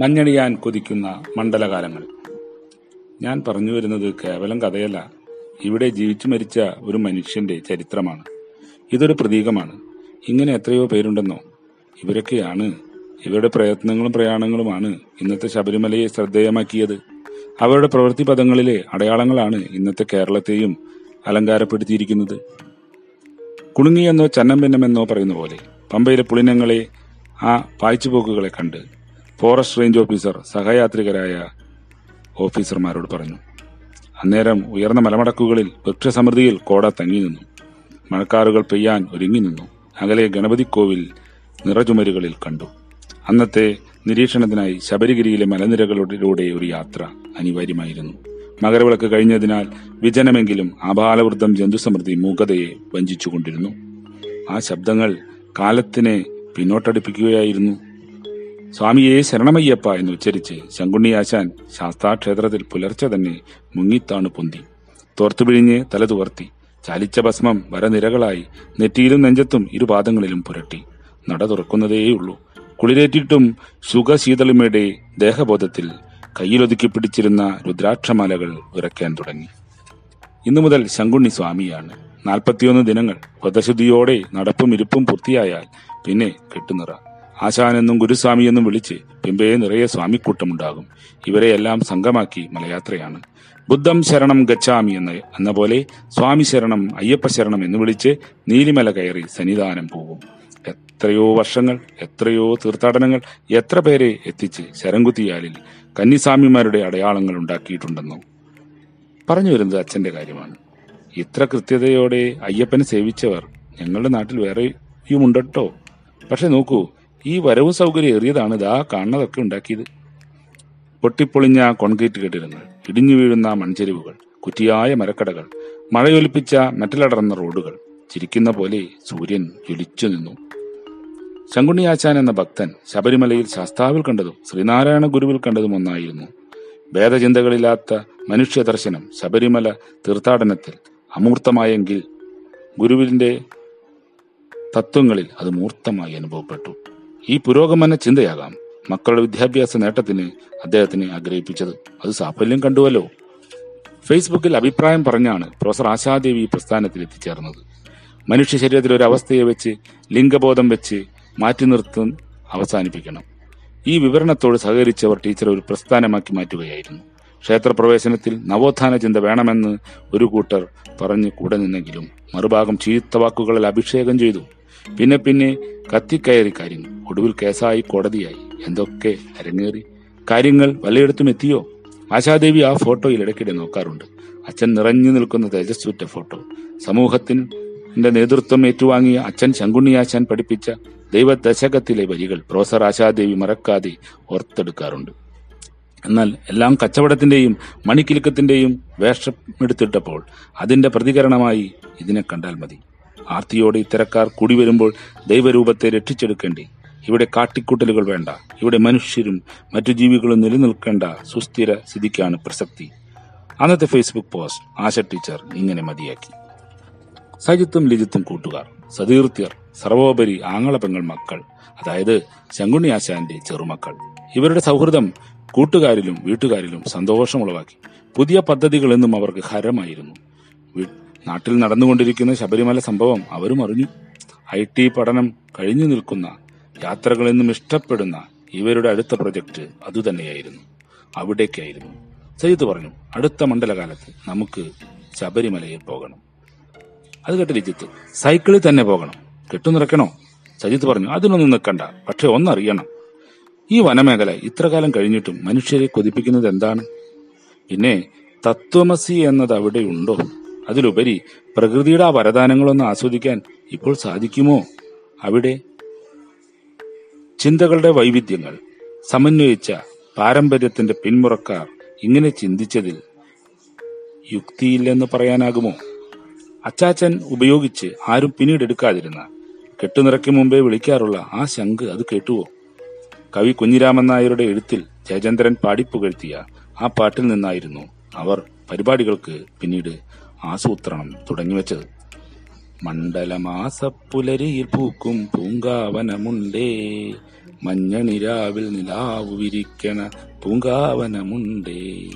മഞ്ഞണിയാൻ കൊതിക്കുന്ന മണ്ഡലകാലങ്ങൾ. ഞാൻ പറഞ്ഞു വരുന്നത് കേവലം കഥയല്ല. ഇവിടെ ജീവിച്ചു മരിച്ച ഒരു മനുഷ്യന്റെ ചരിത്രമാണ്. ഇതൊരു പ്രതീകമാണ്. ഇങ്ങനെ എത്രയോ പേരുണ്ടെന്നോ. ഇവരൊക്കെയാണ് ഇവരുടെ പ്രയത്നങ്ങളും പ്രയാണങ്ങളുമാണ് ഇന്നത്തെ ശബരിമലയെ ശ്രദ്ധേയമാക്കിയത്. അവരുടെ പ്രവൃത്തി പദങ്ങളിലെ അടയാളങ്ങളാണ് ഇന്നത്തെ കേരളത്തെയും അലങ്കാരപ്പെടുത്തിയിരിക്കുന്നത്. കുണുങ്ങിയെന്നോ ചന്നംപിന്നമെന്നോ പറയുന്ന പോലെ പമ്പയിലെ പുളിനങ്ങളെ ആ പായ്ച്ചുപോക്കുകളെ കണ്ട് ഫോറസ്റ്റ് റേഞ്ച് ഓഫീസർ സഹയാത്രികരായ ഓഫീസർമാരോട് പറഞ്ഞു. അന്നേരം ഉയർന്ന മലമടക്കുകളിൽ വൃക്ഷസമൃദ്ധിയിൽ കോട തങ്ങി നിന്നു. മഴക്കാറുകൾ പെയ്യാൻ ഒരുങ്ങി നിന്നു. അകലെ ഗണപതി കോവിൽ നിറചുമരുകളിൽ കണ്ടു. അന്നത്തെ നിരീക്ഷണത്തിനായി ശബരിഗിരിയിലെ മലനിരകളിലൂടെ ഒരു യാത്ര അനിവാര്യമായിരുന്നു. മകരവിളക്ക് കഴിഞ്ഞതിനാൽ വിജനമെങ്കിലും അപാലവൃദ്ധം ജന്തുസമൃദ്ധി മൂകതയെ വഞ്ചിച്ചുകൊണ്ടിരുന്നു. ആ ശബ്ദങ്ങൾ കാലത്തിനെ പിന്നോട്ടടിപ്പിക്കുകയായിരുന്നു. സ്വാമിയെ ശരണമയ്യപ്പ എന്ന് ഉച്ചരിച്ച് ശങ്കുണ്ണിയാശാൻ ശാസ്താക്ഷേത്രത്തിൽ പുലർച്ചെ തന്നെ മുങ്ങിത്താണ് പൊന്തി. തോർത്തുപിഴിഞ്ഞ് തല തുവർത്തി. ചാലിച്ച ഭസ്മം വരനിരകളായി നെറ്റിയിലും നെഞ്ചത്തും ഇരുപാദങ്ങളിലും പുരട്ടി. നട തുറക്കുന്നതേയുള്ളൂ. കുളിരേറ്റിട്ടും സുഖശീതളിമയുടെ ദേഹബോധത്തിൽ കയ്യിലൊതുക്കി പിടിച്ചിരുന്ന രുദ്രാക്ഷമാലകൾ വിറയ്ക്കാൻ തുടങ്ങി. ഇന്നു മുതൽ ശങ്കുണ്ണി സ്വാമിയാണ്. നാൽപ്പത്തിയൊന്ന് ദിനങ്ങൾ വ്രതശുദ്ധിയോടെ നടപ്പും ഇരിപ്പും പൂർത്തിയായാൽ പിന്നെ കെട്ടുനിറ. ആശാനെന്നും ഗുരുസ്വാമിയെന്നും വിളിച്ച് പിമ്പയെ നിറയെ സ്വാമിക്കൂട്ടമുണ്ടാകും. ഇവരെയെല്ലാം സംഘമാക്കി മലയാത്രയാണ്. ബുദ്ധം ശരണം ഗച്ഛാമി എന്ന എന്ന പോലെ സ്വാമി ശരണം അയ്യപ്പ ശരണം എന്ന് വിളിച്ച് നീലിമല കയറി സന്നിധാനം പോകും. എത്രയോ വർഷങ്ങൾ എത്രയോ തീർത്ഥാടനങ്ങൾ എത്ര പേരെ എത്തിച്ച് ശരംകുത്തിയാലിൽ കന്നിസ്വാമിമാരുടെ അടയാളങ്ങൾ ഉണ്ടാക്കിയിട്ടുണ്ടെന്നോ? പറഞ്ഞു വരുന്നത് അച്ഛന്റെ കാര്യമാണ്. ഇത്ര കൃത്യതയോടെ അയ്യപ്പനെ സേവിച്ചവർ ഞങ്ങളുടെ നാട്ടിൽ വേറെയും ഉണ്ടട്ടോ പക്ഷെ നോക്കൂ ഈ വരവും സൗകര്യം ഏറിയതാണ് ഇതാ കാണുന്നതൊക്കെ ഉണ്ടാക്കിയത്. പൊട്ടിപ്പൊളിഞ്ഞ കോൺക്രീറ്റ് കെട്ടിടങ്ങൾ ഇടിഞ്ഞു വീഴുന്ന മൺചെരിവുകൾ കുറ്റിയായ മരക്കടകൾ മഴയൊലിപ്പിച്ച മെറ്റലടർന്ന റോഡുകൾ ചിരിക്കുന്ന പോലെ സൂര്യൻ ജ്വലിച്ചു നിന്നു. ശങ്കുണ്ണിയാച്ചാൻ എന്ന ഭക്തൻ ശബരിമലയിൽ ശാസ്താവിൽ കണ്ടതും ശ്രീനാരായണ ഗുരുവിൽ കണ്ടതും ഒന്നായിരുന്നു. ഭേദചിന്തകളില്ലാത്ത മനുഷ്യ ദർശനം ശബരിമല തീർത്ഥാടനത്തിൽ അമൂർത്തമായെങ്കിൽ ഗുരുവിന്റെ തത്വങ്ങളിൽ അത് മൂർത്തമായി അനുഭവപ്പെട്ടു. ഈ പുരോഗമന ചിന്തയാകാം മക്കളുടെ വിദ്യാഭ്യാസ നേട്ടത്തിന് അദ്ദേഹത്തിനെ ആഗ്രഹിപ്പിച്ചത്. അത് സാഫല്യം കണ്ടുവല്ലോ. ഫേസ്ബുക്കിൽ അഭിപ്രായം പറഞ്ഞാണ് പ്രൊഫസർ ആശാദേവി പ്രസ്ഥാനത്തിൽ എത്തിച്ചേർന്നത്. മനുഷ്യ ശരീരത്തിൽ ഒരു അവസ്ഥയെ വെച്ച് ലിംഗബോധം വെച്ച് മാറ്റി നിർത്തും അവസാനിപ്പിക്കണം. ഈ വിവരണത്തോട് സഹകരിച്ചവർ ടീച്ചർ ഒരു പ്രസ്ഥാനമാക്കി മാറ്റുകയായിരുന്നു. ക്ഷേത്രപ്രവേശനത്തിൽ നവോത്ഥാന ചിന്ത വേണമെന്ന് ഒരു കൂട്ടർ പറഞ്ഞു കൂടെ നിന്നെങ്കിലും മറുഭാഗം ചീത്ത വാക്കുകളിൽ അഭിഷേകം ചെയ്തു. പിന്നെ പിന്നെ കത്തിക്കയറി കാര്യങ്ങൾ ഒടുവിൽ കേസായി കോടതിയായി. എന്തൊക്കെ അരങ്ങേറി. കാര്യങ്ങൾ പലയിടത്തും എത്തിയോ? ആശാദേവി ആ ഫോട്ടോയിൽ ഇടയ്ക്കിടെ നോക്കാറുണ്ട്. അച്ഛൻ നിറഞ്ഞു നിൽക്കുന്ന തേജസ്സുറ്റ ഫോട്ടോ. സമൂഹത്തിന്റെ നേതൃത്വം ഏറ്റുവാങ്ങിയ അച്ഛൻ ശങ്കുണ്ണിയാശാൻ പഠിപ്പിച്ച ദൈവദശകത്തിലെ വരികൾ പ്രൊഫസർ ആശാദേവി മറക്കാതെ ഓർത്തെടുക്കാറുണ്ട്. എന്നാൽ എല്ലാം കച്ചവടത്തിന്റെയും മണിക്കിലുക്കത്തിന്റെയും വേഷമെടുത്തിട്ടപ്പോൾ അതിന്റെ പ്രതികരണമായി ഇതിനെ കണ്ടാൽ മതി. ആർത്തിയോടെ ഇത്തരക്കാർ കൂടി വരുമ്പോൾ ദൈവരൂപത്തെ രക്ഷിച്ചെടുക്കേണ്ടി. ഇവിടെ കാട്ടിക്കൂട്ടലുകൾ വേണ്ട. ഇവിടെ മനുഷ്യരും മറ്റു ജീവികളും നിലനിൽക്കേണ്ട സുസ്ഥിര സ്ഥിതിക്കാണ് പ്രസക്തി. അന്നത്തെ ഫേസ്ബുക്ക് പോസ്റ്റ് ആശ ടീച്ചർ ഇങ്ങനെ മതിയാക്കി. സജിത്തും ലിജിത്തും കൂട്ടുകാർ സതീർത്യർ സർവോപരി ആങ്ങളപെങ്ങൾ മക്കൾ അതായത് ശങ്കുണ്ണി ആശാന്റെ ചെറുമക്കൾ. ഇവരുടെ സൗഹൃദം കൂട്ടുകാരിലും വീട്ടുകാരിലും സന്തോഷമുളവാക്കി. പുതിയ പദ്ധതികൾ എന്നും അവർക്ക് ഹരമായിരുന്നു. നാട്ടിൽ നടന്നുകൊണ്ടിരിക്കുന്ന ശബരിമല സംഭവം അവരും അറിഞ്ഞു. ഐ ടി പഠനം കഴിഞ്ഞു നിൽക്കുന്ന യാത്രകളെന്നും ഇഷ്ടപ്പെടുന്ന ഇവരുടെ അടുത്ത പ്രൊജക്ട് അതുതന്നെയായിരുന്നു. അവിടേക്കായിരുന്നു. സയ്യിദ് പറഞ്ഞു അടുത്ത മണ്ഡലകാലത്ത് നമുക്ക് ശബരിമലയിൽ പോകണം. അത് കേട്ട് ലിജിത്ത് സൈക്കിളിൽ തന്നെ പോകണം. കെട്ടുനിറക്കണോ സജിത്ത് പറഞ്ഞു അതിനൊന്നും നിൽക്കണ്ട. പക്ഷെ ഒന്നറിയണം. ഈ വനമേഖല ഇത്രകാലം കഴിഞ്ഞിട്ടും മനുഷ്യരെ കൊതിപ്പിക്കുന്നത് എന്താണ്? പിന്നെ തത്വമസി എന്നത് അവിടെ ഉണ്ടോ അതിലുപരി പ്രകൃതിയുടെ ആ വരദാനങ്ങളൊന്ന് ആസ്വദിക്കാൻ ഇപ്പോൾ സാധിക്കുമോ? അവിടെ ചിന്തകളുടെ വൈവിധ്യങ്ങൾ സമന്വയിച്ച പാരമ്പര്യത്തിന്റെ പിന്മുറക്കാർ ഇങ്ങനെ ചിന്തിച്ചതിൽ യുക്തിയില്ലെന്ന് പറയാനാകുമോ? അച്ചാച്ചൻ ഉപയോഗിച്ച് ആരും പിന്നീട് എടുക്കാതിരുന്ന കെട്ടുനിറയ്ക്ക് മുമ്പേ വിളിക്കാറുള്ള ആ ശംഖ് അത് കേട്ടുവോ? കവി കുഞ്ഞിരാമൻ നായരുടെ എഴുത്തിൽ ജയചന്ദ്രൻ പാടിപ്പുകഴ്ത്തിയ ആ പാട്ടിൽ നിന്നായിരുന്നു അവർ പരിപാടികൾക്ക് പിന്നീട് ആസൂത്രണം തുടങ്ങിവെച്ചത്. മണ്ഡലമാസപ്പുലരിയിൽ പൂക്കും പൂങ്കാവനമുണ്ടേ. മഞ്ഞണിരാവിൽ നിലാവു വിരിക്കണ പൂങ്കാവനമുണ്ടേ.